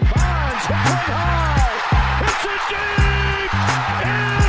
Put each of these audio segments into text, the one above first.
Bonds hit high. It's a deep.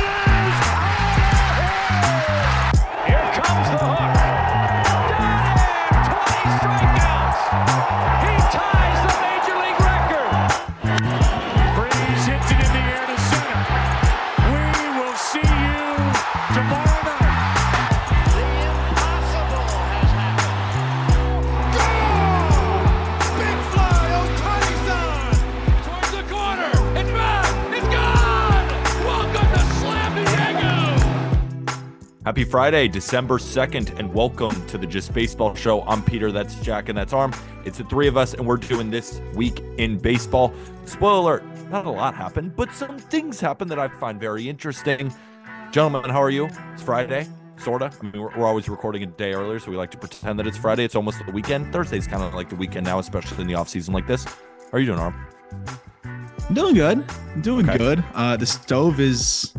Happy Friday, December 2nd, and welcome to the Just Baseball Show. I'm Peter, that's Jack, and that's Aram. It's the three of us, and we're doing this week in baseball. Spoiler alert, not a lot happened, but some things happened that I find very interesting. Gentlemen, how are you? It's Friday, sorta. I mean, we're, we're always recording a day earlier, so we like to pretend that it's Friday. It's almost the weekend. Thursday's kind of like the weekend now, especially in the off season like this. How are you doing, Aram? I'm doing good. I'm doing Okay. good. Uh, the stove is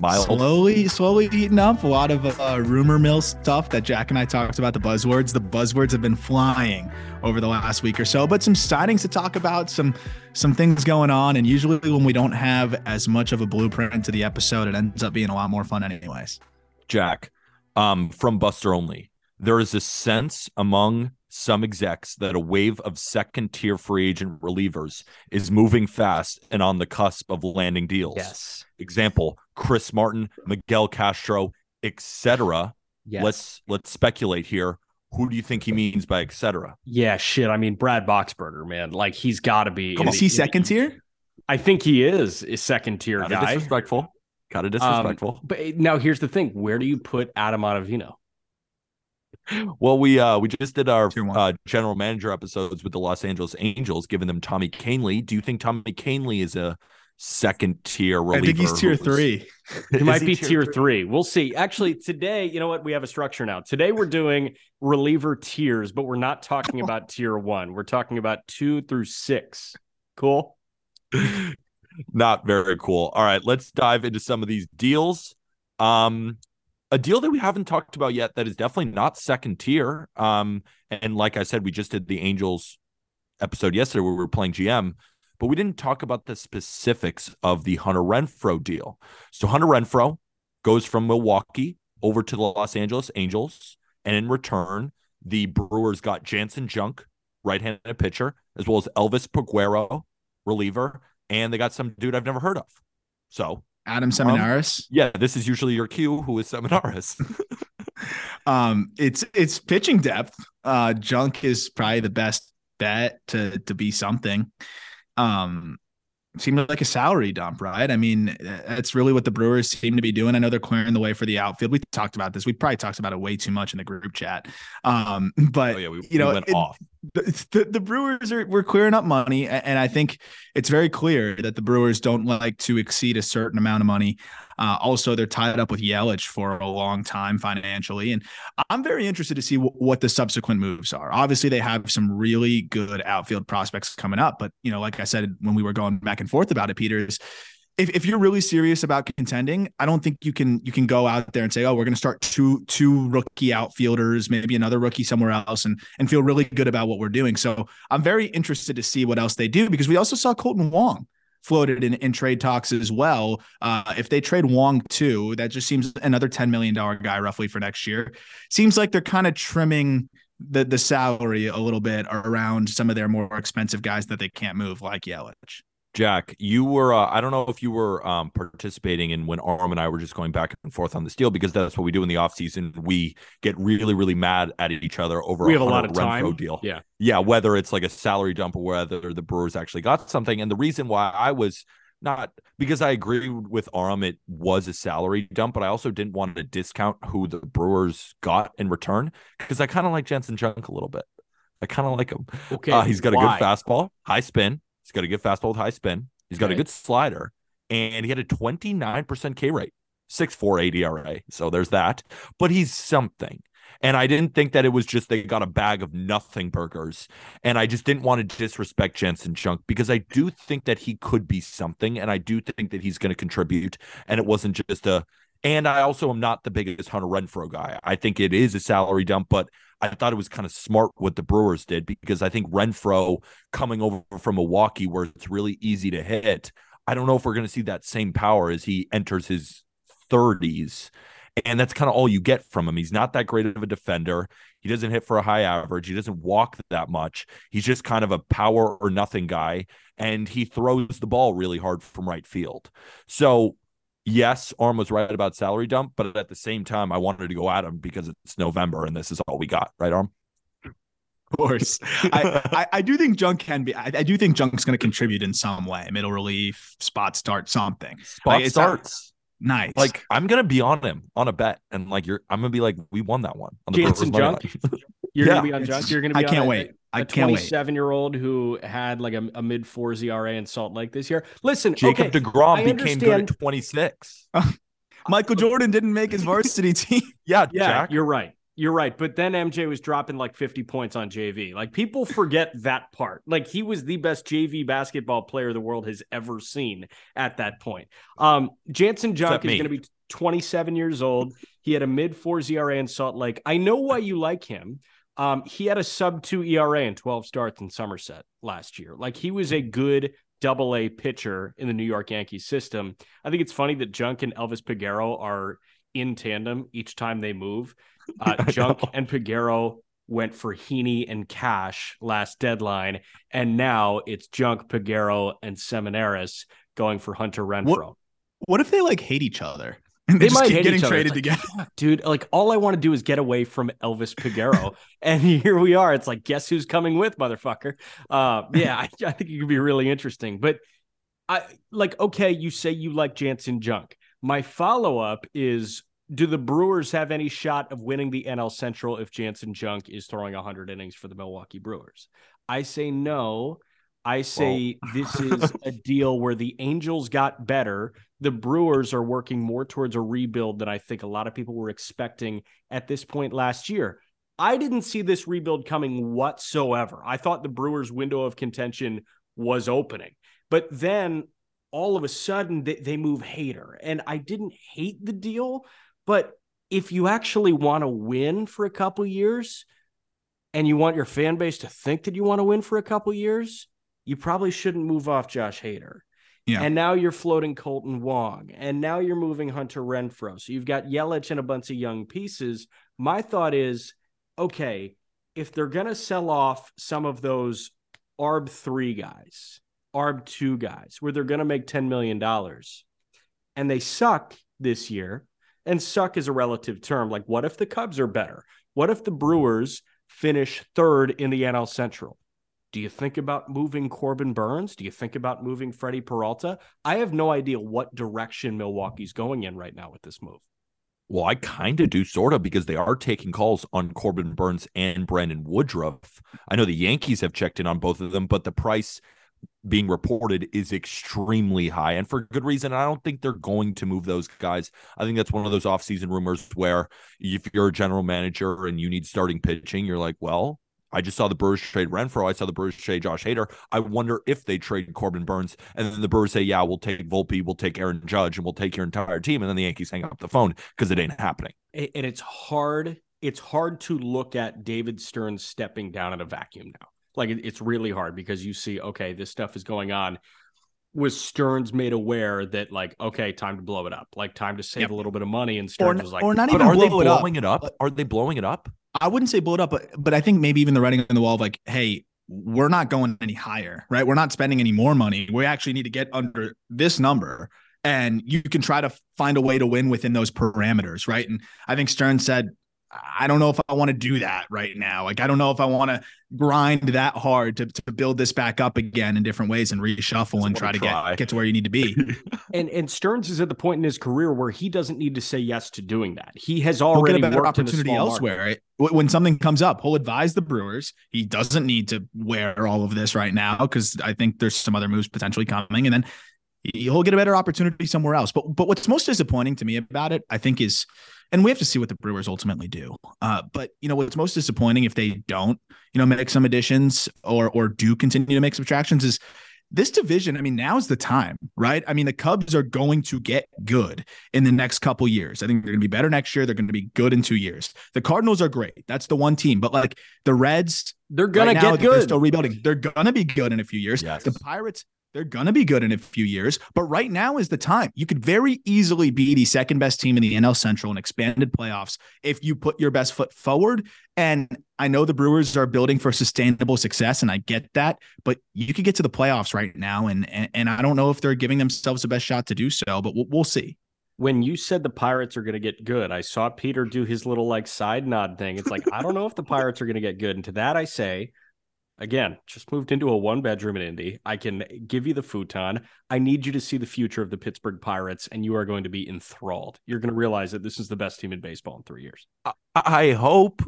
Mild. slowly, slowly eating up. A lot of uh, rumor mill stuff that Jack and I talked about. The buzzwords. The buzzwords have been flying over the last week or so. But some sightings to talk about. Some some things going on. And usually when we don't have as much of a blueprint to the episode, it ends up being a lot more fun, anyways. Jack, um, from Buster Olney, there is a sense among some execs that a wave of second tier free agent relievers is moving fast and on the cusp of landing deals. Yes. Example: Chris Martin, Miguel Castro, etc. Yes. Let's let's speculate here. Who do you think he means by etc.? Yeah, shit. I mean, Brad Boxberger, man. Like he's got to be. Come on. Is the- he second tier? I think he is a second tier Kind of guy. disrespectful. Kind of Um, disrespectful. but now here's the thing: where do you put Adam Ottavino? Well, we uh we just did our uh, general manager episodes with the Los Angeles Angels, giving them Tommy Kahnle. Do you think Tommy Kahnle is a second tier reliever? I think he's tier three. He Is might be tier three. We'll see. Actually, today, you know what? We have a structure now. Today, we're doing reliever tiers, but we're not talking about tier one. We're talking about two through six. Cool. Not very cool. All right, let's dive into some of these deals. Um, a deal that we haven't talked about yet that is definitely not second tier. Um, and like I said, we just did the Angels episode yesterday where we were playing GM, but we didn't talk about the specifics of the Hunter Renfroe deal. So Hunter Renfroe goes from Milwaukee over to the Los Angeles Angels, and in return, the Brewers got Janson Junk, right-handed pitcher, as well as Elvis Peguero, reliever, and they got some dude I've never heard of. So Adam Seminaris. yeah, this is usually your cue. Who is Seminaris? Um, it's it's pitching depth. Uh, Junk is probably the best bet to to be something. Um, seemed like a salary dump, right? I mean, that's really what the Brewers seem to be doing. I know they're clearing the way for the outfield. We talked about this. We probably talked about it way too much in the group chat. Um, but oh yeah, we, you we know, went it- off. the, the, the Brewers are we're clearing up money, and I think it's very clear that the Brewers don't like to exceed a certain amount of money. Uh, also, they're tied up with Yelich for a long time financially, and I'm very interested to see w- what the subsequent moves are. Obviously, they have some really good outfield prospects coming up, but you know, like I said when we were going back and forth about it, Peters. If, if you're really serious about contending, I don't think you can you can go out there and say, oh, we're going to start two two rookie outfielders, maybe another rookie somewhere else, and and feel really good about what we're doing. So I'm very interested to see what else they do because we also saw Kolten Wong floated in, in trade talks as well. Uh, if they trade Wong too, that just seems another $10 million guy roughly for next year. Seems like they're kind of trimming the the salary a little bit around some of their more expensive guys that they can't move, like Yelich. Jack, you were uh, I don't know if you were um, participating in when Aram and I were just going back and forth on this deal because that's what we do in the offseason. We get really, really mad at each other over We have a lot of time. Renfroe deal. Yeah. yeah, whether it's like a salary dump or whether the Brewers actually got something. And the reason why I was not because I agree with Aram, it was a salary dump, but I also didn't want to discount who the Brewers got in return because I kind of like Janson Junk a little bit. I kind of like him. Okay. Uh, he's got a good fastball, high spin. He's got a good fastball with high spin. He's got a good slider, and he had a 29% K rate, 6.48 ERA. So there's that. But he's something. And I didn't think that it was just they got a bag of nothing burgers. And I just didn't want to disrespect Janson Junk because I do think that he could be something. And I do think that he's going to contribute. And it wasn't just a. And I also am not the biggest Hunter Renfroe guy. I think it is a salary dump, but I thought it was kind of smart what the Brewers did because I think Renfroe coming over from Milwaukee, where it's really easy to hit, I don't know if we're going to see that same power as he enters his 30s. And that's kind of all you get from him. He's not that great of a defender. He doesn't hit for a high average. He doesn't walk that much. He's just kind of a power or nothing guy. And he throws the ball really hard from right field. So, yes, Aram was right about salary dump, but at the same time, I wanted to go at him because it's November and this is all we got, right, Aram? Of course. I, I, I, do think Junk can be, I, I do think Junk's going to contribute in some way, middle relief, spot start, something. Spot like, starts. Nice. Like I'm gonna be on him on a bet, and like you're, I'm gonna be like, we won that one on the Janson Junk. You're yeah. gonna be on. You're gonna be. I can't wait. A, I can't 27 year old who had like a, a mid four ERA in Salt Lake this year. Listen, Jacob okay, Degrom became good at 26. Michael Jordan didn't make his varsity team. yeah, yeah, Jack. you're right. You're right. But then MJ was dropping like 50 points on JV. Like people forget that part. Like he was the best JV basketball player the world has ever seen at that point. Um, Janson Junk is going to be 27 years old. He had a mid four ERA in Salt Lake. I know why you like him. Um, he had a sub two ERA in 12 starts in Somerset last year. Like he was a good double A pitcher in the New York Yankees system. I think it's funny that Junk and Elvis Peguero are in tandem each time they move. Uh, Junk and Peguero went for Heaney and Cash last deadline, and now it's Junk, Peguero, and Seminaris going for Hunter Renfroe. What, what if they like hate each other? they, they might hate getting traded like, together. Dude, like all I want to do is get away from Elvis Peguero. and here we are. It's like, guess who's coming with, motherfucker? Uh, yeah, I, I think it could be really interesting. But I like, okay, you say you like Janson Junk. My follow up is do the Brewers have any shot of winning the NL Central if Janson Junk is throwing 100 innings for the Milwaukee Brewers? I say no. I say this is a deal where the Angels got better. The Brewers are working more towards a rebuild than I think a lot of people were expecting at this point last year. I didn't see this rebuild coming whatsoever. I thought the Brewers' window of contention was opening. But then all of a sudden they, they move Hader. And I didn't hate the deal, but if you actually want to win for a couple years and you want your fan base to think that you want to win for a couple years, you probably shouldn't move off Josh Hader. Yeah. And now you're floating Kolten Wong. And now you're moving Hunter Renfroe. So you've got Yelich and a bunch of young pieces. My thought is okay, if they're going to sell off some of those ARB three guys, ARB two guys, where they're going to make $10 million and they suck this year, and suck is a relative term. Like, what if the Cubs are better? What if the Brewers finish third in the NL Central? Do you think about moving Corbin Burnes? Do you think about moving Freddie Peralta? I have no idea what direction Milwaukee's going in right now with this move. Well, I kind of do, sort of, because they are taking calls on Corbin Burnes and Brandon Woodruff. I know the Yankees have checked in on both of them, but the price being reported is extremely high and for good reason. I don't think they're going to move those guys. I think that's one of those offseason rumors where if you're a general manager and you need starting pitching, you're like, well, I just saw the Brewers trade Renfroe. I saw the Brewers trade Josh Hader. I wonder if they trade Corbin Burnes. And then the Brewers say, yeah, we'll take Volpe, we'll take Aaron Judge, and we'll take your entire team. And then the Yankees hang up the phone because it ain't happening. And it's hard. It's hard to look at David Stearns stepping down in a vacuum now. Like it's really hard because you see, okay, this stuff is going on. Was Stearns made aware that like, okay, time to blow it up, like time to save yep. a little bit of money, and Stearns or, was like, or not even are blow they it blowing up. it up? Are they blowing it up? I wouldn't say blow it up, but but I think maybe even the writing on the wall of like, hey, we're not going any higher, right? We're not spending any more money. We actually need to get under this number. And you can try to find a way to win within those parameters, right? And I think Stern said, I don't know if I want to do that right now. Like, I don't know if I want to grind that hard to, to build this back up again in different ways and reshuffle and try to try. get get to where you need to be. and and Stearns is at the point in his career where he doesn't need to say yes to doing that. He has already he'll get a better opportunity elsewhere. Right? When something comes up, he'll advise the Brewers. He doesn't need to wear all of this right now because I think there's some other moves potentially coming, and then he'll get a better opportunity somewhere else. But but what's most disappointing to me about it, I think, is and we have to see what the Brewers ultimately do. Uh, but you know what's most disappointing if they don't, you know, make some additions or or do continue to make subtractions is this division, I mean, now's the time, right? I mean, the Cubs are going to get good in the next couple years. I think they're going to be better next year. They're going to be good in two years. The Cardinals are great. That's the one team. But like the Reds, they're gonna right now, get They're still rebuilding. They're gonna be good in a few years. Yes. The Pirates, they're gonna be good in a few years. But right now is the time. You could very easily be the second best team in the NL Central in expanded playoffs if you put your best foot forward. And I know the Brewers are building for sustainable success, and I get that. But you could get to the playoffs right now, and and, and I don't know if they're giving themselves the best shot to do so. But we'll, we'll see. when you said the Pirates are going to get good, I saw Peter do his little like side nod thing. It's like, I don't know if the Pirates are going to get good. And to that, I say, again, just moved into a one bedroom in Indy. I can give you the futon. I need you to see the future of the Pittsburgh Pirates, and you are going to be enthralled. You're going to realize that this is the best team in baseball in three years. I, I hope.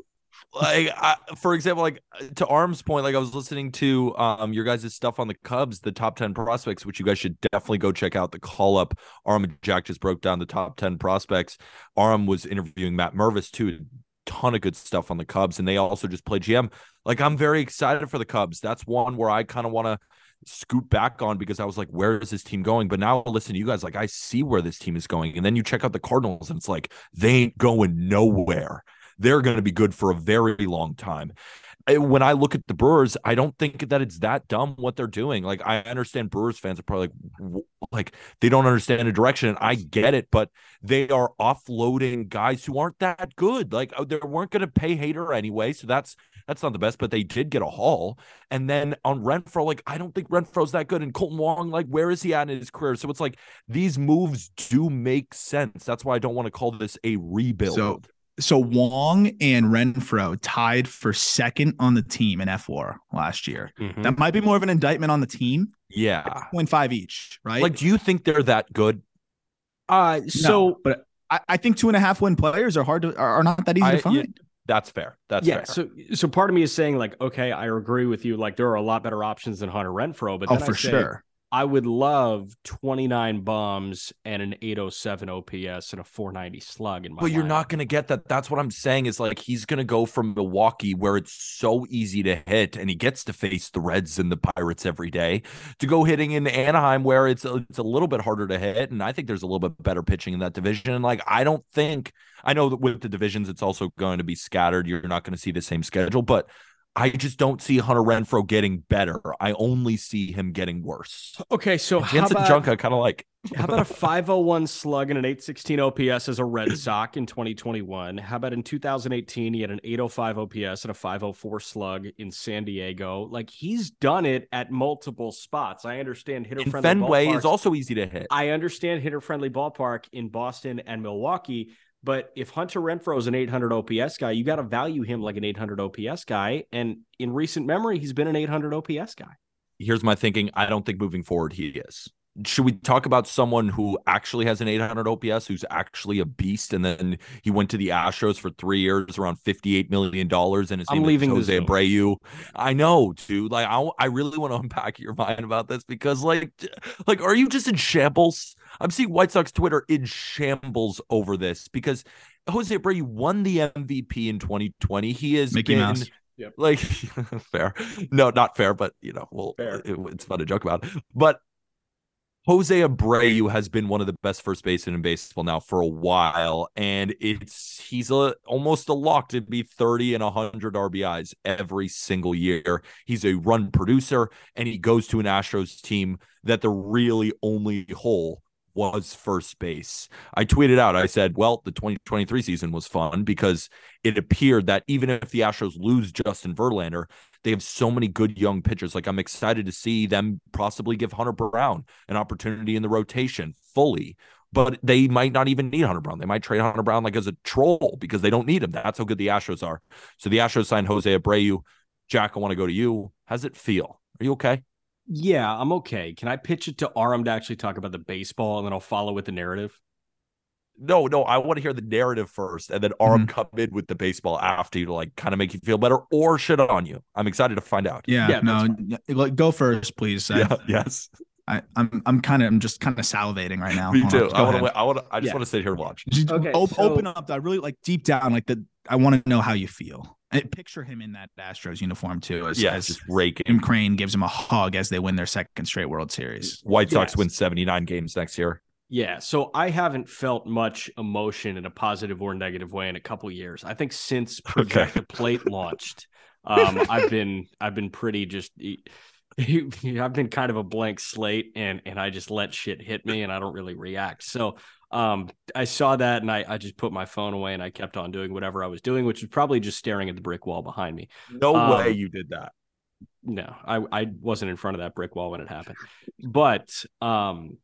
Like, I, for example, like to Aram's point, like I was listening to um your guys' stuff on the Cubs, the top ten prospects, which you guys should definitely go check out. The call up, Aram and Jack just broke down the top ten prospects. Aram was interviewing Matt Mervis too. Ton of good stuff on the Cubs, and they also just play GM. Like I'm very excited for the Cubs. That's one where I kind of want to scoot back on because I was like, where is this team going? But now listen to you guys, like I see where this team is going. And then you check out the Cardinals and it's like they ain't going nowhere. They're going to be good for a very long time. I- When I look at the Brewers, I don't think that it's that dumb what they're doing. Like I understand Brewers fans are probably like, like they don't understand the direction, and I get it, but they are offloading guys who aren't that good. Like uh, they weren't going to pay Hader anyway, so that's that's not the best. But they did get a haul, and then on Renfroe, like I don't think Renfroe's that good. And Kolten Wong, like where is he at in his career? So it's like these moves do make sense. That's why I don't want to call this a rebuild. So so Wong and Renfroe tied for second on the team in fWAR last year. Mhm. That might be more of an indictment on the team. yeah, 0.5 each, right? like do you think they're that good? Uh, No, so but I, I think two and a half win players are hard to are, are not that easy I- to find. yeah, That's fair. That's yeah, fair. so so part of me is saying like, okay, I agree with you. Like there are a lot better options than Hunter Renfroe, but oh, then I for say, sure. I would love 29 bombs and an 807 OPS and a 490 slug in my But you're not going to get that. That's what I'm saying is like he's going to go from Milwaukee, where it's so easy to hit, and he gets to face the Reds and the Pirates every day, to go hitting in Anaheim, where it's it's a little bit harder to hit. And I think there's a little bit better pitching in that division. And like, I don't think, I know that with the divisions, it's also going to be scattered. You're not going to see the same schedule, but I just don't see Hunter Renfroe getting better. I only see him getting worse. Okay, so how Jansen about, Junk, I kind of like. how about a 501 slug and an 816 OPS as a Red Sox in 2021? How about in 2018 he had an 805 OPS and a 504 slug in San Diego? Like he's done it at multiple spots. I understand hitter friendly Fenway ballparks. is also easy to hit. I understand hitter friendly ballpark in Boston and Milwaukee, but if Hunter Renfroe is an 800 OPS guy, you got to value him like an 800 OPS guy. And in recent memory, he's been an 800 OPS guy. here's my thinking. I don't think moving forward he is. Should we talk about someone who actually has an 800 OPS, who's actually a beast, and then he went to the Astros for three years, around 58 million dollars, and his I'm name leaving is Jose Zoom. Abreu. I know, dude. Like, I, I really want to unpack your mind about this because, like, like, are you just in shambles? I'm seeing White Sox Twitter in shambles over this because Jose Abreu won the MVP in 2020. He has Mickey been Mouse. like fair no not fair but you know well Fair. it- it's fun to joke about but jose abreu has been one of the best first basemen in baseball now for a while and it's he's a almost a lock to be 30 and 100 rbis every single year. He's a run producer and he goes to an astros team that the really only hole was first base. I tweeted out, I said, well, the 2023 season was fun because it appeared that even if the Astros lose Justin Verlander, they have so many good young pitchers. Like I'm excited to see them possibly give Hunter Brown an opportunity in the rotation fully. But they might not even need Hunter Brown. They might trade Hunter Brown like as a troll because they don't need him. That's how good the Astros are. So the Astros signed Jose Abreu. Jack, I want to go to you. How's it feel? Are you okay? Yeah, I'm okay. Can I pitch it to Aram to actually talk about the baseball and then I'll follow with the narrative? No, no, I want to hear the narrative first, and then Aram mm-hmm. come in with the baseball after you to like kind of make you feel better or shit on you. I'm excited to find out. Yeah, Yeah, no, like, go first, please. Yeah, yes, I, I'm I'm kind of I'm just kind of salivating right now. me Hold too. on, I want to. I want. I just Yeah. want to sit here and watch. Just Okay, op- so- open up. I really like deep down, like the. I want to know how you feel And picture him in that Astros uniform too, as, Yeah, as just raking. Jim Crane gives him a hug as they win their second straight World Series. White Sox Yes. win 79 games next year. Yeah, so I haven't felt much emotion in a positive or negative way in a couple years. I think since Project the Plate launched, um, I've been I've been pretty just I've been kind of a blank slate and and I just let shit hit me and I don't really react. So um, I saw that and I, I just put my phone away and I kept on doing whatever I was doing, which was probably just staring at the brick wall behind me. No Um, way you did that. No, I, I wasn't in front of that brick wall when it happened. But um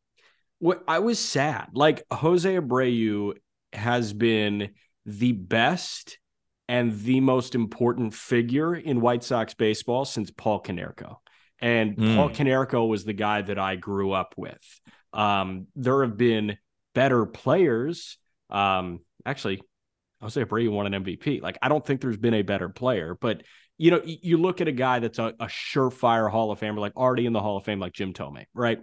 what I was sad. Like Jose Abreu has been the best and the most important figure in White Sox baseball since Paul Konerko. And Mm. Paul Konerko was the guy that I grew up with. Um, there have been better players. Um, actually, Jose Abreu won an MVP. Like, I don't think there's been a better player, but you know, you look at a guy that's a, a surefire Hall of Famer, like already in the Hall of Fame, like Jim Thome, right?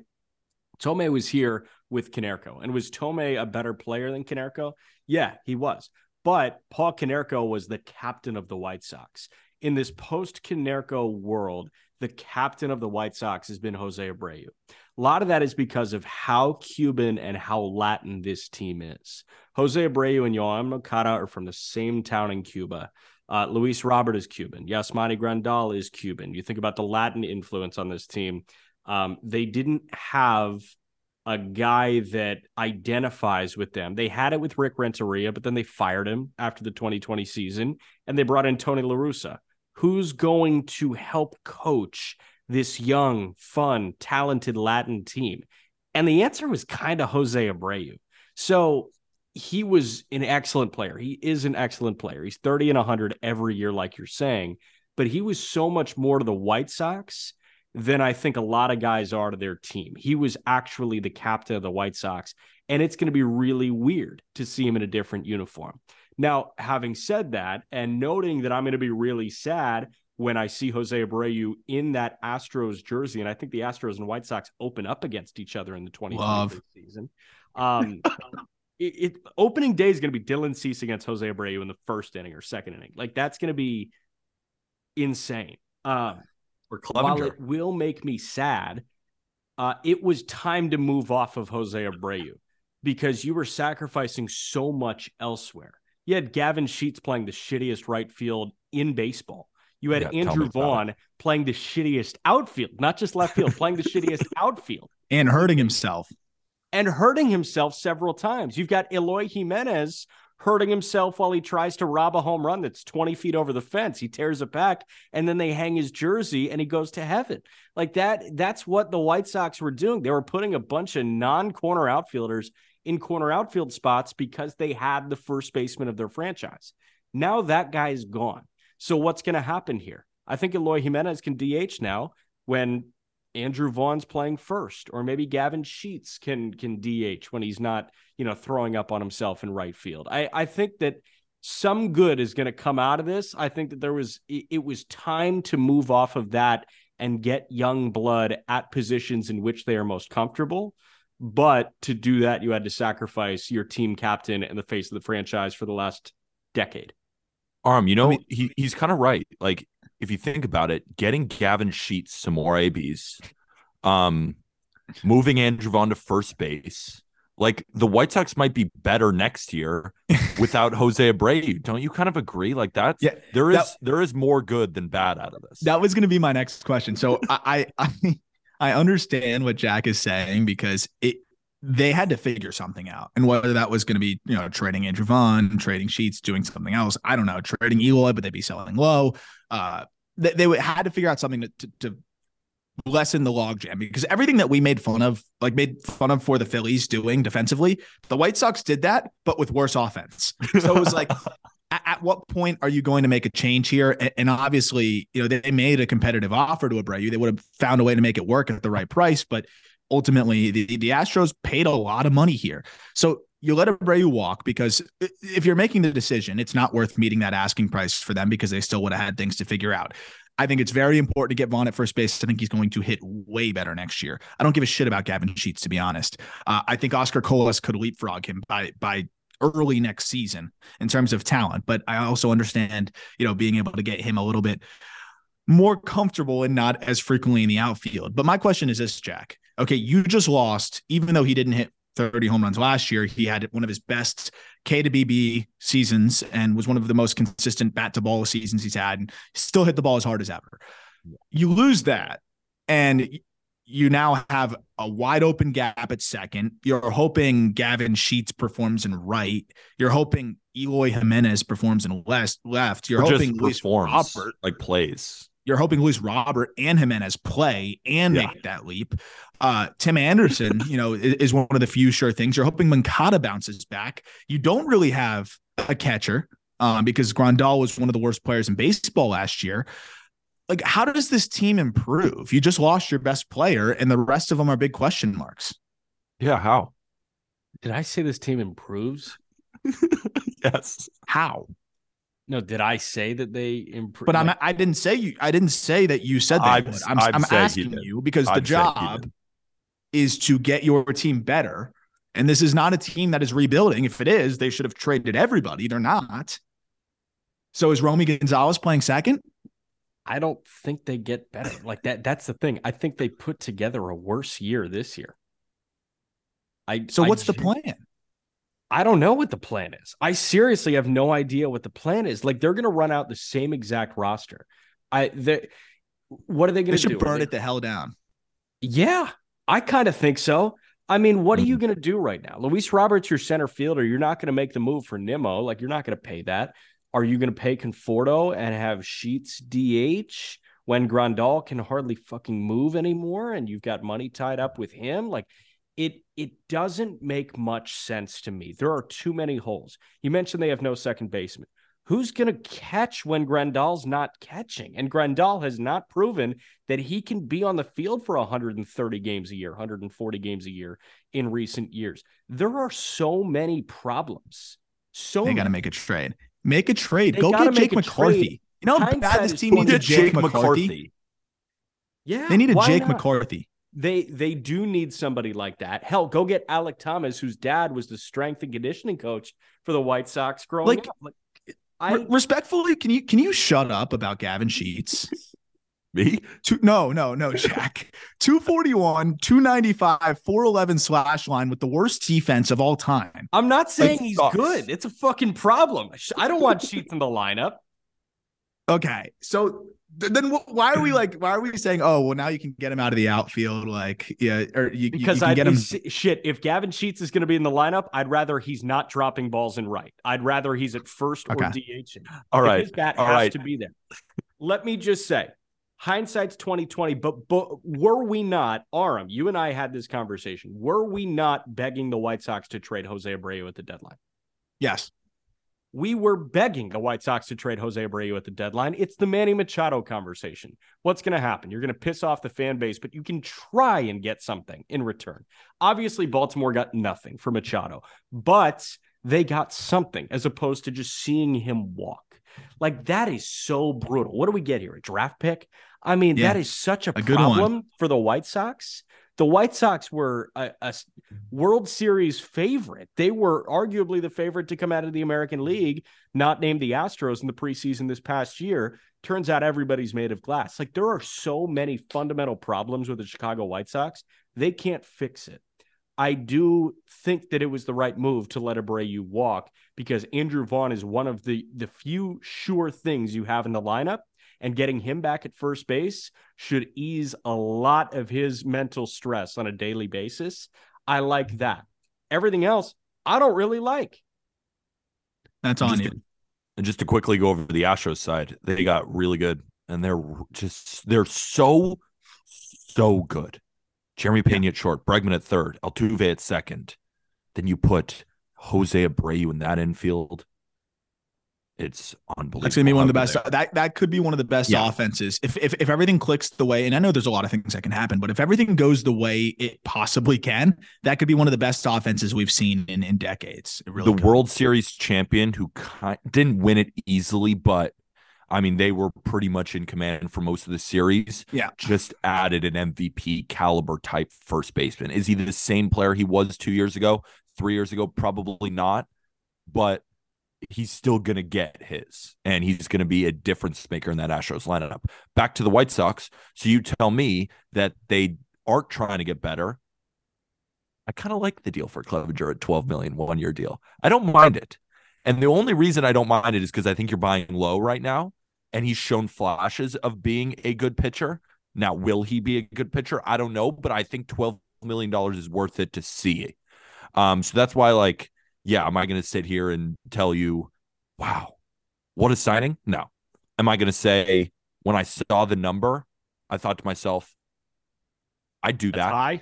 Thome was here with Konerko. And was Thome a better player than Konerko? Yeah, he was. But Paul Konerko was the captain of the White Sox. In this post Konerko world, the captain of the White Sox has been Jose Abreu. A lot of that is because of how Cuban and how Latin this team is. Jose Abreu and Yoan Moncada are from the same town in Cuba. Uh, Luis Robert is Cuban. Yasmani Grandal is Cuban. You think about the Latin influence on this team. Um, they didn't have a guy that identifies with them. They had it with Rick Renteria, but then they fired him after the 2020 season and they brought in Tony La Russa. Who's going to help coach this young, fun, talented Latin team? And the answer was kind of Jose Abreu. So he was an excellent player. He is an excellent player. He's 30 and 100 every year, like you're saying, but he was so much more to the White Sox than I think a lot of guys are to their team. He was actually the captain of the White Sox, and it's going to be really weird to see him in a different uniform. Now, having said that, and noting that I'm going to be really sad when I see Jose Abreu in that Astros jersey, and I think the Astros and White Sox open up against each other in the 2023 season. Um, it, it opening day is going to be Dylan Cease against Jose Abreu in the first inning or second inning. Like that's going to be insane. Um, Or while it will make me sad, uh, it was time to move off of Jose Abreu because you were sacrificing so much elsewhere. You had Gavin Sheets playing the shittiest right field in baseball. You had Yeah, Andrew Vaughn playing the shittiest outfield, not just left field, playing the shittiest outfield And hurting himself. and hurting himself several times. You've got Eloy Jimenez hurting himself while he tries to rob a home run that's 20 feet over the fence. He tears it back and then they hang his jersey and he goes to heaven. Like that, that's what the White Sox were doing. They were putting a bunch of non corner outfielders in corner outfield spots because they had the first baseman of their franchise. Now that guy is gone. So what's going to happen here? I think Eloy Jimenez can DH now when Andrew Vaughn's playing first, or maybe Gavin Sheets can can DH when he's not, you know, throwing up on himself in right field. I I think that some good is going to come out of this. I think that there was it, it was time to move off of that and get young blood at positions in which they are most comfortable. But to do that, you had to sacrifice your team captain and the face of the franchise for the last decade. Aram, you know, mean- he he's kind of right. Like if you think about it, getting Gavin Sheets some more ABs, um, moving Andrew Vaughn to first base, like the White Sox might be better next year without Jose Abreu. Don't you kind of agree? Like that's Yeah, there is that- there is more good than bad out of this. That was going to be my next question. So I, I I understand what Jack is saying because it they had to figure something out, and whether that was going to be you know trading Andrew Vaughn, trading Sheets, doing something else, I don't know, trading Eloy, but they'd be selling low. Uh, they, they would- had to figure out something to, to, to lessen the logjam because everything that we made fun of, like made fun of for the Phillies doing defensively, the White Sox did that, but with worse offense. So it was like at, at what point are you going to make a change here? And, obviously, you know, they, they made a competitive offer to Abreu. They would have found a way to make it work at the right price, but ultimately the, the Astros paid a lot of money here. So you let Abreu walk because if you're making the decision, it's not worth meeting that asking price for them because they still would have had things to figure out. I think it's very important to get Vaughn at first base. I think he's going to hit way better next year. I don't give a shit about Gavin Sheets, to be honest. Uh, I think Oscar Colas could leapfrog him by by early next season in terms of talent. But I also understand, you know, being able to get him a little bit more comfortable and not as frequently in the outfield. But my question is this, Jack. Okay, you just lost, even though he didn't hit 30 home runs last year. He had one of his best K to BB seasons and was one of the most consistent bat to ball seasons he's had and still hit the ball as hard as ever. You lose that and you now have a wide open gap at second. You're hoping Gavin Sheets performs in right. You're hoping Eloy Jimenez performs in left. Left. You're Or hoping Luis performs Robert like plays. you're hoping Luis Robert and Jimenez play and Yeah. make that leap. Uh, Tim Anderson, you know, is, is one of the few sure things. You're hoping Moncada bounces back. You don't really have a catcher um, because Grandal was one of the worst players in baseball last year. Like, how does this team improve? You just lost your best player, and the rest of them are big question marks. Yeah, how? Did I say this team improves? yes. How? No, did I say that they improve? But I'm I didn't say you I didn't say that you said that. I'd- would. I'm, I'd I'm say asking you because the I'd say he job is to get your team better. And this is not a team that is rebuilding. If it is, they should have traded everybody. They're not. So is Romy Gonzalez playing second? I don't think they get better. Like that. That's the thing. I think they put together a worse year this year. I So I what's the plan? I don't know what the plan is. I seriously have no idea what the plan is. Like they're going to run out the same exact roster. I they what are they gonna do? They should burn they- it the hell down. Yeah, I kind of think so. I mean, what are Mm-hmm. you going to do right now? Luis Roberts, your center fielder. You're not going to make the move for Nimmo. Like, you're not going to pay that. Are you going to pay Conforto and have Sheets DH when Grandal can hardly fucking move anymore and you've got money tied up with him? Like, it it doesn't make much sense to me. There are too many holes. You mentioned they have no second baseman. Who's going to catch when Grandal's not catching? And Grandal has not proven that he can be on the field for 130 games a year, 140 games a year in recent years. There are so many problems. So They got to make a trade. Make a trade. They Go get Jake McCarthy. trade. You know how Hindsight bad this team needs a Get Jake, McCarthy. yeah, They need a Jake not? McCarthy. They they do need somebody like that. Hell, go get Alek Thomas, whose dad was the strength and conditioning coach for the White Sox growing Like, up. Like, I Re- respectfully, can you can you shut up about Gavin Sheets? Me? Two, no, no, no, Jack. 241, 295, 411 slash line with the worst defense of all time. I'm not saying he's sucks. good. It's a fucking problem. I don't want Sheets in the lineup. Okay. So th- then wh- why are we like, why are we saying, oh, well, now you can get him out of the outfield? Like, yeah, or you, Because I'd get him. shit. If Gavin Sheets is going to be in the lineup, I'd rather he's not dropping balls in right. I'd rather he's at first or Okay. DHing. All Like, right. his bat All has right. to be there. Let me just say, hindsight's twenty twenty. But but were we not, Aram? You and I had this conversation. Were we not begging the White Sox to trade Jose Abreu at the deadline? Yes. We were begging the White Sox to trade Jose Abreu at the deadline. It's the Manny Machado conversation. What's going to happen? You're going to piss off the fan base, but you can try and get something in return. Obviously, Baltimore got nothing for Machado, but they got something as opposed to just seeing him walk. Like that is so brutal. What do we get here? A draft pick? I mean, Yeah. that is such a, A problem for the White Sox. The White Sox were a World Series favorite. They were arguably the favorite to come out of the American League, not named the Astros in the preseason this past year. Turns out everybody's made of glass. Like there are so many fundamental problems with the Chicago White Sox. They can't fix it. I do think that it was the right move to let Abreu walk because Andrew Vaughn is one of the the few sure things you have in the lineup, and getting him back at first base should ease a lot of his mental stress on a daily basis. I like that. Everything else, I don't really like. That's on Just you. to- and just to quickly go over the Astros side, they got really good, and they're just they're so so good. Jeremy Pena at short, Bregman at third, Altuve at second. Then you put Jose Abreu in that infield. It's unbelievable. That's gonna be one of the best. are. That that could be one of the best Yeah. offenses if, if if everything clicks the way. And I know there's a lot of things that can happen, but if everything goes the way it possibly can, that could be one of the best offenses we've seen in in decades. Really the could. World Series champion who kind, didn't win it easily, but I mean they were pretty much in command for most of the series. Yeah. just added an MVP caliber type first baseman. Is he the same player he was two years ago, three years ago? Probably not. but he's still going to get his and he's going to be a difference maker in that Astros lineup. Back to the White Sox. So you tell me that they aren't trying to get better. I kind of like the deal for Clevinger at 12 million one year deal. I don't mind it. And the only reason I don't mind it is because I think you're buying low right now. And he's shown flashes of being a good pitcher. Now, will he be a good pitcher? I don't know, but I think $12 million is worth it to see. Um, so that's why, like, yeah, am I going to sit here and tell you, wow, what a signing? No. Am I going to say, when I saw the number, I thought to myself, I do That's that. high.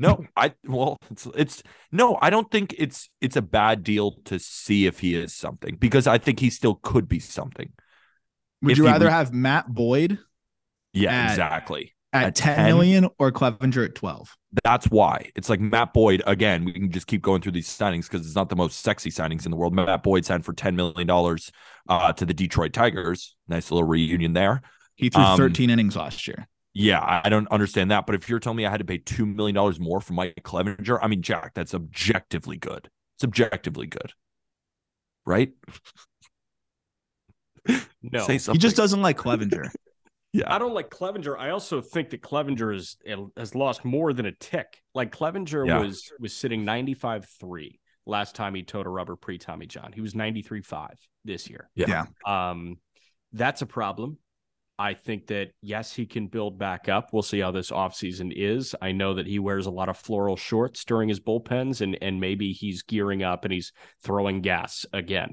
No, I well, it's it's no, I don't think it's it's a bad deal to see if he is something because I think he still could be something. Would If you rather re- have Matt Boyd Yeah, At- exactly. At, At 10 10? million or Clevinger at 12? That's why it's like Matt Boyd again. We can just keep going through these signings because it's not the most sexy signings in the world. Matt Boyd signed for ten million dollars uh, to the Detroit Tigers. Nice little reunion there. He threw Um, 13 innings last year. Yeah, I I don't understand that. But if you're telling me I had to pay two million dollars more for Mike Clevinger, I mean, Jack, that's objectively good. It's objectively good, right? No, Say He just doesn't like Clevinger. Yeah, I don't like Clevinger. I also think that Clevinger is has lost more than a tick. Like Clevinger Yeah. was was sitting 95-3 last time he toed a rubber pre Tommy John. He was 93-5 this year. Yeah. Yeah. Um that's a problem. I think that yes, he can build back up. We'll see how this offseason is. I know that he wears a lot of floral shorts during his bullpens and and maybe he's gearing up and he's throwing gas again.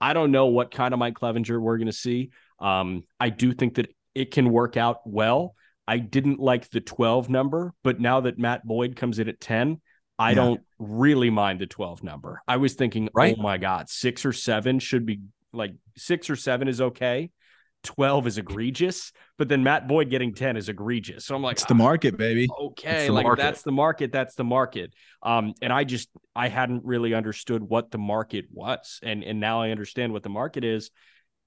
I don't know what kind of Mike Clevinger we're going to see. Um, I do think that it can work out well. I didn't like the 12 number, but now that Matt Boyd comes in at 10, I Yeah. don't really mind the 12 number. I was thinking, Right. oh my God, six or seven should be like six or seven is okay. 12 is egregious, but then Matt Boyd getting 10 is egregious. So I'm like, It's the market, baby. okay like market. that's the market that's the market um and i just i hadn't really understood what the market was and and now i understand what the market is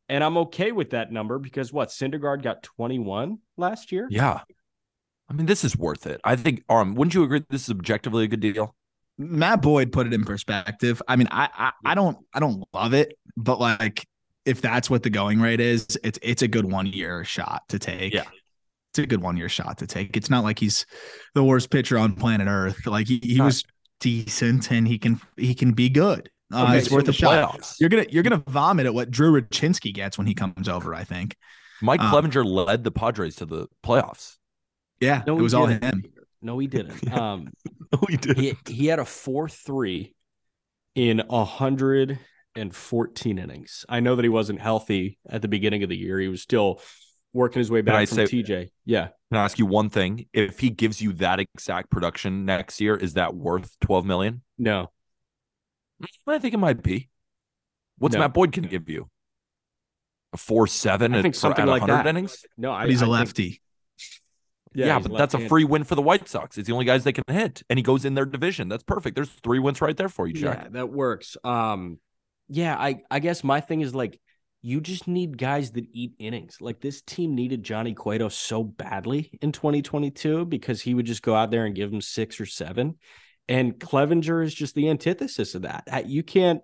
and i'm okay with that number because what Syndergaard got 21 last year Yeah. I mean, this is worth it. I think, um, wouldn't you agree this is objectively a good deal? Matt Boyd put it in perspective. I mean, I, I I don't I don't love it, but like if that's what the going rate is, it's it's a good one year shot to take. Yeah. It's a good one year shot to take. It's not like he's the worst pitcher on planet Earth. Like he, he was decent and he can he can be good. Uh, it's worth the a shot. playoffs. You're gonna you're gonna vomit at what Drew Rucinski gets when he comes over. I think. Mike Um, Clevinger led the Padres to the playoffs. Yeah, no it was all him. no he didn't um No, he did. he, he had a 4-3 in 114 innings i know that he wasn't healthy at the beginning of the year he was still working his way back I from say- tj yeah Can I ask you one thing? If he gives you that exact production next year, is that worth twelve million? no I think it might be. What's No. Matt Boyd can give you? A four seven I think something like that. innings? no I, But he's a a lefty. Yeah, he's but that's a free win for the White Sox. It's the only guys they can hit, and he goes in their division. That's perfect. There's three wins right there for you, Jack. Yeah, that works. Um, yeah, I I guess my thing is like you just need guys that eat innings. Like this team needed Johnny Cueto so badly in 2022 because he would just go out there and give them six or seven. And Clevinger is just the antithesis of that. You can't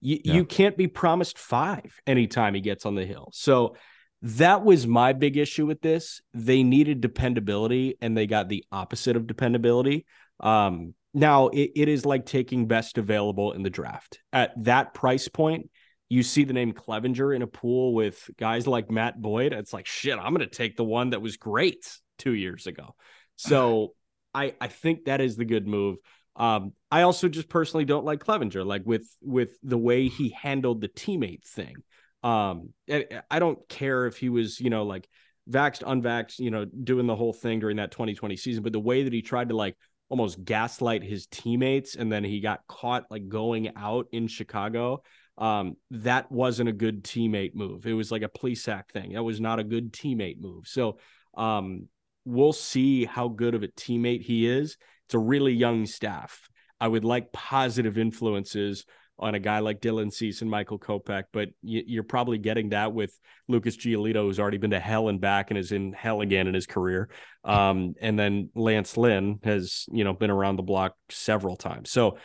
you, Yeah. you can't be promised five anytime he gets on the hill. So that was my big issue with this. They needed dependability and they got the opposite of dependability. Um, now it, it is like taking best available in the draft. At that price point, you see the name Clevinger in a pool with guys like Matt Boyd. It's like shit, I'm gonna take the one that was great two years ago. So I I think that is the good move. Um, I also just personally don't like Clevinger, like with with the way he handled the teammate thing. Um, I, I don't care if he was, you know, like vaxxed, unvaxxed, you know, doing the whole thing during that 2020 season, but the way that he tried to like almost gaslight his teammates and then he got caught like going out in Chicago. Um, that wasn't a good teammate move. It was like a police act thing. That was not a good teammate move. So um, we'll see how good of a teammate he is. It's a really young staff. I would like positive influences on a guy like Dylan Cease and Michael Kopech, but you, you're probably getting that with Lucas Giolito, who's already been to hell and back and is in hell again in his career. Um, and then Lance Lynn has, you know, been around the block several times. So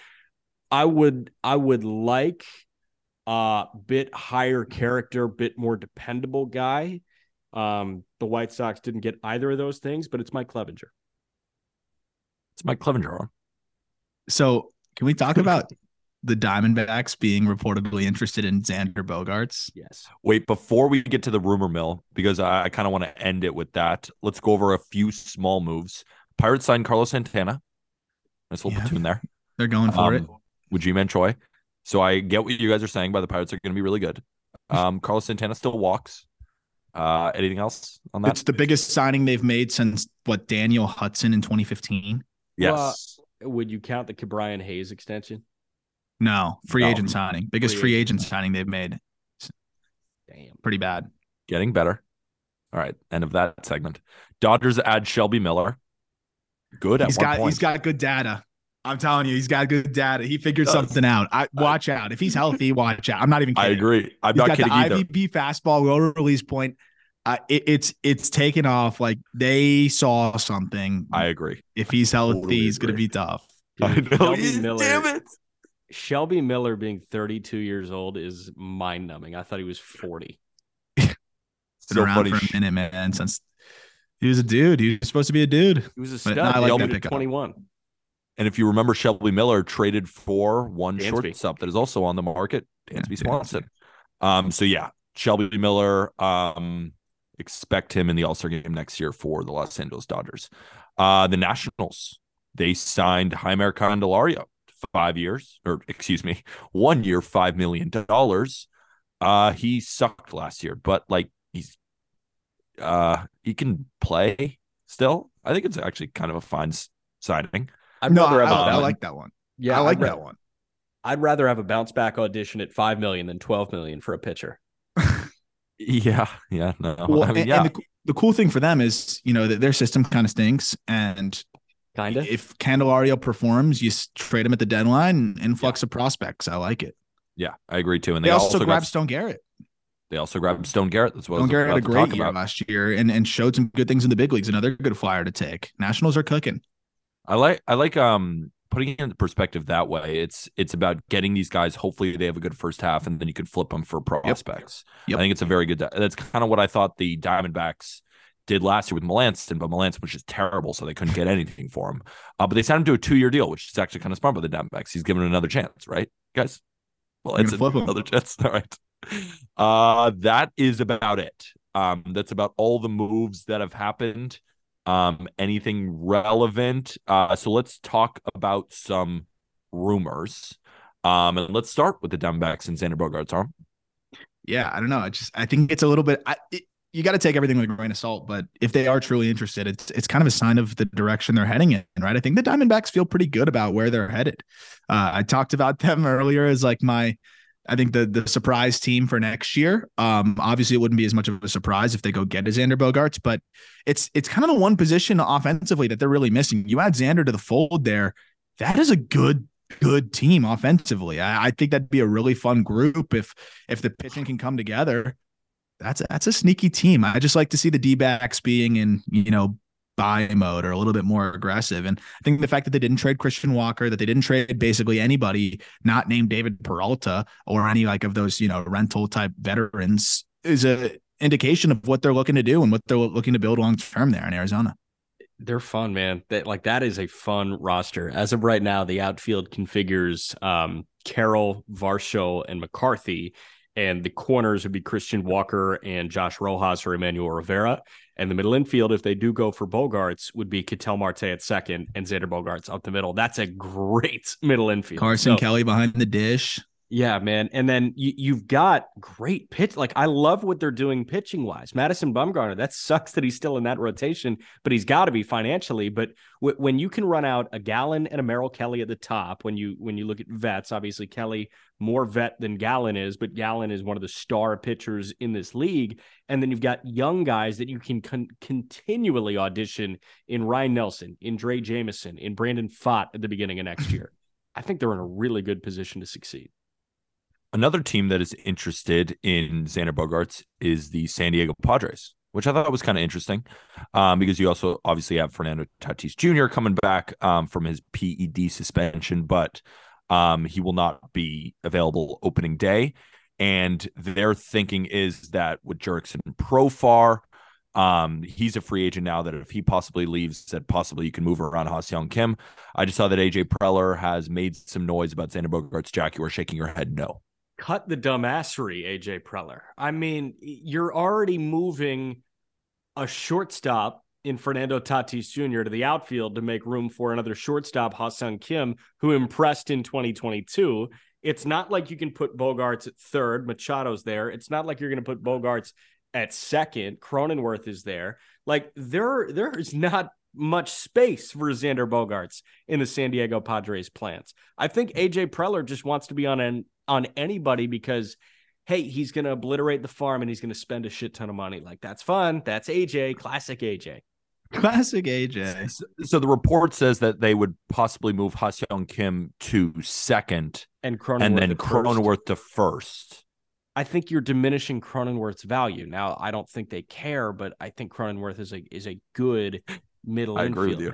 I would I would like a bit higher character, bit more dependable guy. Um, the White Sox didn't get either of those things, but it's Mike Clevinger. It's Mike Clevinger. So can we talk about the Diamondbacks being reportedly interested in Xander Bogaerts? Yes. Wait, before we get to the rumor mill, because I, I kind of want to end it with that, let's go over a few small moves. Pirates signed Carlos Santana. Nice little Yeah. platoon there. They're going for it. Um, with Ji-Man Choi. So I get what you guys are saying by the Pirates are going to be really good. Um, Carlos Santana still walks. Uh, anything else on that? It's the biggest signing they've made since what Daniel Hudson in 2015. yes. Would you count the Ke'Bryan Hayes extension? No, free No. agent signing, biggest Free free, agent agent signing they've made. Damn. Pretty bad. Getting better. All right. End of that segment. Dodgers add Shelby Miller. Good at He's one got point. he's got good data. I'm telling you, he's got good data. He figured Does. something out. I watch out. If he's healthy, watch out. I'm not even Kidding. I agree. I'm He's not got kidding the either. IVB fastball low release point. Uh, it, it's it's taken off. Like they saw something. I agree. if he's healthy, totally he's gonna be tough. I know. Shelby Miller- Damn it. Shelby Miller being 32 years old is mind numbing. I thought he was 40. Been So around funny. for a minute, man. Since he was a dude, he was supposed to be a dude. He was a stud. I like Shelby that at pickup. 21. And if you remember, Shelby Miller traded for one Dansby. shortstop that is also on the market, Yeah, Dansby Dansby. Swanson. Um, so yeah, Shelby Miller. Um, expect him in the All Star game next year for the Los Angeles Dodgers. Uh, the Nationals they signed Jaime Candelario, five years, or excuse me, one year, five million dollars. Uh, he sucked last year, but like he's, uh, he can play still. I think it's actually kind of a fine signing. I'd no, rather have a I bounce- like that one. yeah, I like ra- that one. I'd rather have a bounce back audition at 5 million than 12 million for a pitcher. Yeah, yeah, no, Well, I mean, and, yeah, and the, the cool thing for them is, you know, that their system kind of stinks, and Kind of. if Candelario performs, you trade him at the deadline, and influx of prospects. I like it. yeah, I agree too. And They, they, also, also, grabbed got Stone Garrett. they also grabbed Stone Garrett. That's what I Stone was Garrett had a to talk great year about. last year, and and showed some good things in the big leagues. Another good flyer to take. Nationals are cooking. I like I like um putting it in perspective that way. It's it's about getting these guys. Hopefully, they have a good first half, and then you could flip them for prospects. Yep. I think it's a very good. That's kind of what I thought the Diamondbacks did last year with Melancon, but Melancon was just terrible, so they couldn't get anything for him. Uh, but they signed him to a two year deal, which is actually kind of smart by the Diamondbacks. He's given another chance, right, guys? Well, it's him. another chance. All right. Uh, that is about it. Um, that's about all the moves that have happened. Um, anything relevant? Uh, so let's talk about some rumors. Um, and let's start with the Diamondbacks and Xander Bogaerts Aram. Yeah, I don't know. I just I think it's a little bit. I, it, you got to take everything with a grain of salt, but if they are truly interested, it's it's kind of a sign of the direction they're heading in, right? I think the Diamondbacks feel pretty good about where they're headed. Uh, I talked about them earlier as like my, I think the the surprise team for next year. Um, obviously, it wouldn't be as much of a surprise if they go get a Xander Bogaerts, but it's it's kind of the one position offensively that they're really missing. You add Xander to the fold there, that is a good good team offensively. I, I think that'd be a really fun group if if the pitching can come together. That's that's a sneaky team. I just like to see the D backs being in you know buy mode or a little bit more aggressive. And I think the fact that they didn't trade Christian Walker, that they didn't trade basically anybody not named David Peralta or any like of those you know rental type veterans is a indication of what they're looking to do and what they're looking to build long term there in Arizona. They're fun, man. That like that is a fun roster. As of right now, the outfield configures um Carroll, Varsho, and McCarthy. And the corners would be Christian Walker and Josh Rojas or Emmanuel Rivera. And the middle infield, if they do go for Bogaerts, would be Ketel Marte at second and Xander Bogaerts up the middle. That's a great middle infield. Carson So- Kelly behind the dish. Yeah, man. And then you, you've got great pitch. Like I love what they're doing pitching wise. Madison Bumgarner, that sucks that he's still in that rotation, but he's got to be financially. But w- when you can run out a Gallen and a Merrill Kelly at the top, when you when you look at vets, obviously Kelly more vet than Gallen is, but Gallen is one of the star pitchers in this league. And then you've got young guys that you can con- continually audition in Ryan Nelson, in Drey Jameson, in Brandon Pfaadt at the beginning of next year. I think they're in a really good position to succeed. Another team that is interested in Xander Bogaerts is the San Diego Padres, which I thought was kind of interesting um, because you also obviously have Fernando Tatis Jr. coming back um, from his PED suspension. But Um, he will not be available opening day. And their thinking is that with Jurickson Profar, um, he's a free agent now that if he possibly leaves, that possibly you can move around Ha-Seong Kim. I just saw that AJ Preller has made some noise about Xander Bogaert's Jack, you are shaking your head no. Cut the dumbassery, AJ Preller. I mean, you're already moving a shortstop in Fernando Tatis Jr. to the outfield to make room for another shortstop, Ha-Seong Kim, who impressed in 2022. It's not like you can put Bogaerts at third, Machado's there. It's not like you're going to put Bogaerts at second. Cronenworth is there. Like there, there is not much space for Xander Bogaerts in the San Diego Padres plans. I think AJ Preller just wants to be on an on anybody because hey, he's going to obliterate the farm and he's going to spend a shit ton of money. Like that's fun. That's AJ, classic AJ. Classic AJ. So, so the report says that they would possibly move Ha-Seong Kim to second And Cronenworth and then at first. Cronenworth to first. I think you're diminishing Cronenworth's value. Now, I don't think they care, but I think Cronenworth is a is a good middle I infielder. agree with you.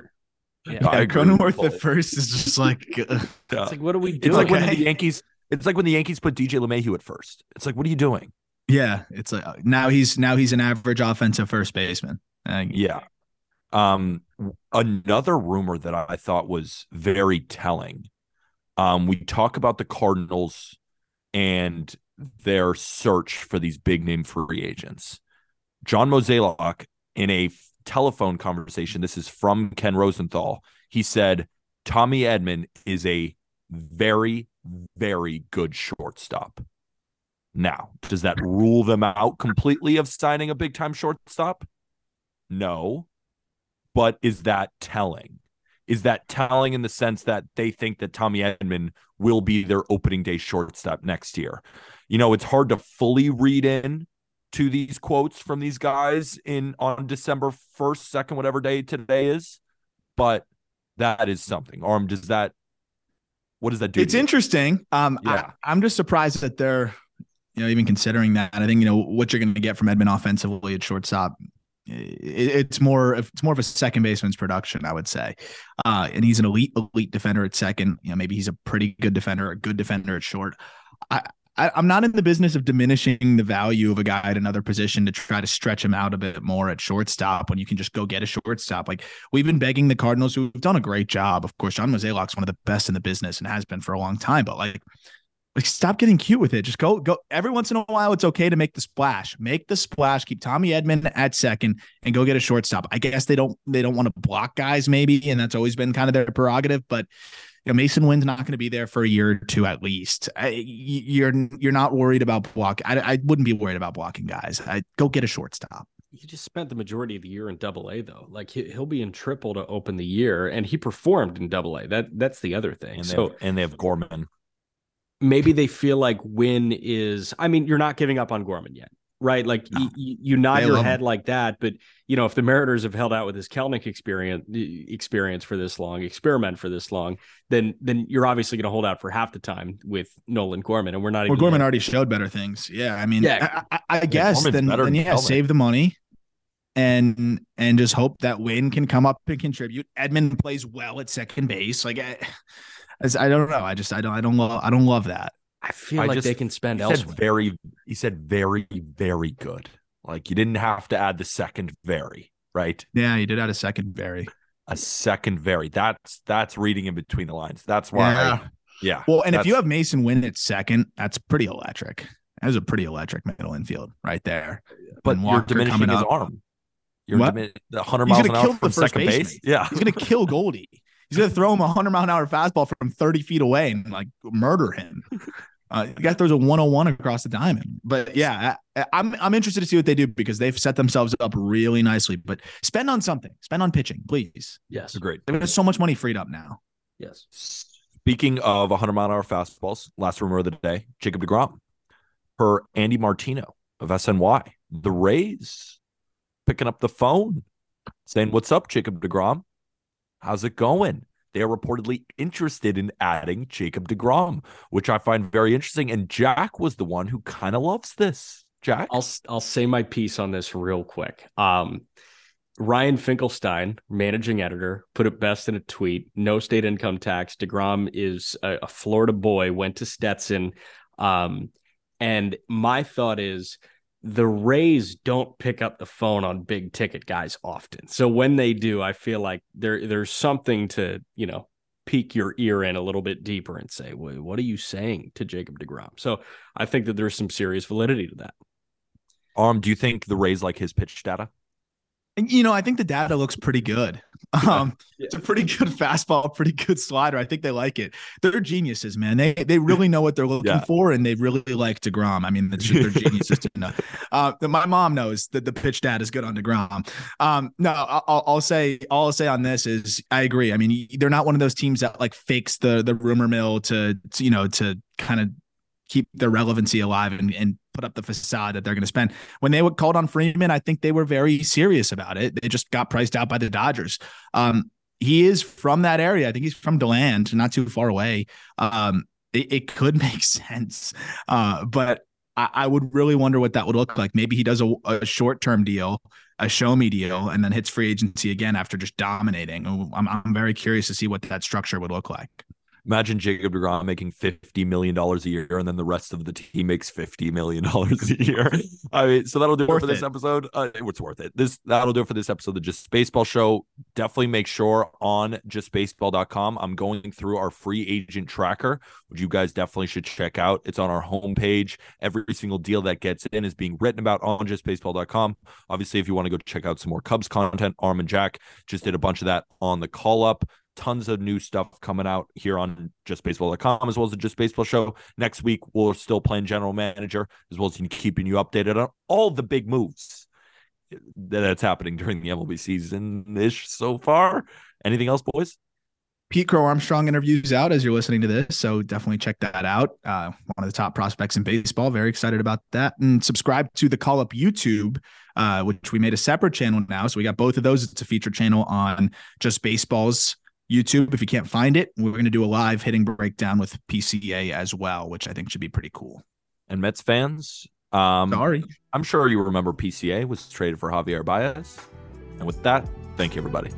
Yeah. Yeah, agree with you Cronenworth at first is just like uh, It's like, what are we It's doing? like when Okay. the Yankees. It's like when the Yankees put DJ LeMahieu at first. It's like, what are you doing? yeah, it's like uh, now he's now he's an average offensive first baseman. Yeah. Um, another rumor that I thought was very telling. Um, we talk about the Cardinals and their search for these big name free agents. John Mozeliak in a telephone conversation, this is from Ken Rosenthal. He said Tommy Edman is a very, very good shortstop. Now, does that rule them out completely of signing a big time shortstop? No. But is that telling? Is that telling in the sense that they think that Tommy Edman will be their opening day shortstop next year? You know, it's hard to fully read in to these quotes from these guys in on December 1st, 2nd, whatever day today is, but that is something. Or does that what does that do? It's interesting. Um, Yeah. I, I'm just surprised that they're, you know, even considering that. I think you know what you're going to get from Edman offensively at shortstop. i- It's more, it's more of a second baseman's production, I would say. Uh, and he's an elite, elite defender at second. You know, maybe he's a pretty good defender, a good defender at short. I, I, I'm not in the business of diminishing the value of a guy at another position to try to stretch him out a bit more at shortstop when you can just go get a shortstop. Like we've been begging the Cardinals, who've done a great job. Of course, John Mozeliak's one of the best in the business and has been for a long time. But like, like stop getting cute with it. Just go, go. Every once in a while, it's okay to make the splash. Make the splash. Keep Tommy Edman at second and go get a shortstop. I guess they don't they don't want to block guys maybe, and that's always been kind of their prerogative. But know, Masyn Winn's not going to be there for a year or two at least. I, y- you're you're not worried about block. I, I wouldn't be worried about blocking guys. I go get a shortstop. he just spent the majority of the year in double A though. Like he, he'll be in triple to open the year and he performed in double A. That that's the other thing. and they, so have, and they have Gorman. maybe they feel like Winn is I mean, you're not giving up on Gorman yet. Right. Like No. y- y- you nod They your head him. like that, but you know, if the Mariners have held out with his Kelenic experience experience for this long, experiment for this long, then then you're obviously going to hold out for half the time with Nolan Gorman, and we're not Well, even Gorman already showed better things. Yeah, I mean, Yeah. I, I, I guess Gorman's then, then than yeah, Kelenic. save the money and and just hope that Winn can come up and contribute. Edman plays well at second base. Like I, as- I don't know. I just I don't I don't love I don't love that. I feel I like just- they can spend He said elsewhere. very. He said very, very good. Like you didn't have to add the second very, right? Yeah, he did add a second very. A second very. That's that's reading in between the lines. That's why. Yeah. I, yeah. Well, and if you have Masyn Winn at second, that's pretty electric. That was a pretty electric middle infield right there. but you're Walker diminishing coming his up. arm. You're What? dimin- the 100 miles an hour from second baseman. base. Yeah. He's gonna kill Goldie. He's gonna throw him a hundred mile an hour fastball from 30 feet away and like murder him. Uh, the guy throws a 101 across the diamond. But yeah, I, I'm I'm interested to see what they do because they've set themselves up really nicely. But spend on something. Spend on pitching, please. yes, Agreed. There's so much money freed up now. yes. Speaking of 100 mile an hour fastballs, last rumor of the day, Jacob DeGrom, per Andy Martino of SNY, the Rays picking up the phone saying, What's up, Jacob DeGrom? How's it going? They are reportedly interested in adding Jacob DeGrom, which I find very interesting. And Jack was the one who kind of loves this. Jack? I'll I'll say my piece on this real quick. Um, Ryan Finkelstein, managing editor, put it best in a tweet. No state income tax. DeGrom is a, a Florida boy, went to Stetson. Um, and my thought is the Rays don't pick up the phone on big ticket guys often. So when they do, I feel like there there's something to, you know, peek your ear in a little bit deeper and say, what are you saying to Jacob DeGrom? So I think that there's some serious validity to that. Um, do you think the Rays like his pitch data? And you know, I think the data looks pretty good. Um, yeah. It's a pretty good fastball, pretty good slider. I think they like it. They're geniuses, man. They they really know what they're looking yeah. for, and they really like Degrom. I mean, they're geniuses to know. Uh, my mom knows that the pitch data is good on Degrom. Um, no, I'll, I'll say all I'll say on this is I agree. I mean, they're not one of those teams that like fakes the the rumor mill to, to you know to kind of keep their relevancy alive and, and put up the facade that they're going to spend. When they called on Freeman, I think they were very serious about it. They just got priced out by the Dodgers. Um, he is from that area. I think he's from Deland, not too far away. Um, it, it, could make sense, uh, but I, I, would really wonder what that would look like. Maybe he does a, a short term deal, a show me deal, and then hits free agency again after just dominating. I'm, I'm very curious to see what that structure would look like. Imagine Jacob DeGrom making $50 million a year and then the rest of the team makes $50 million a year. I mean, so that'll do worth it for this it. episode. Uh, it's worth it. This that'll do it for this episode of the Just Baseball Show. Definitely make sure on justbaseball.com. I'm going through our free agent tracker, which you guys definitely should check out. It's on our homepage. Every single deal that gets in is being written about on justbaseball.com. Obviously, if you want to go check out some more Cubs content, Aram and Jack just did a bunch of that on the call up tons of new stuff coming out here on justbaseball.com as well as the Just Baseball Show. Next week, we're still playing general manager as well as keeping you updated on all the big moves that's happening during the MLB season ish so far. Anything else, boys? Pete Crow Armstrong interviews out as you're listening to this. So definitely check that out. Uh, one of the top prospects in baseball. Very excited about that. And subscribe to the Call Up YouTube, uh, which we made a separate channel now. So we got both of those. It's a feature channel on just baseball's YouTube. If you can't find it, we're going to do a live hitting breakdown with PCA as well, which I think should be pretty cool. And Mets fans, um, sorry, I'm sure you remember PCA was traded for Javier Baez. And with that, thank you, everybody.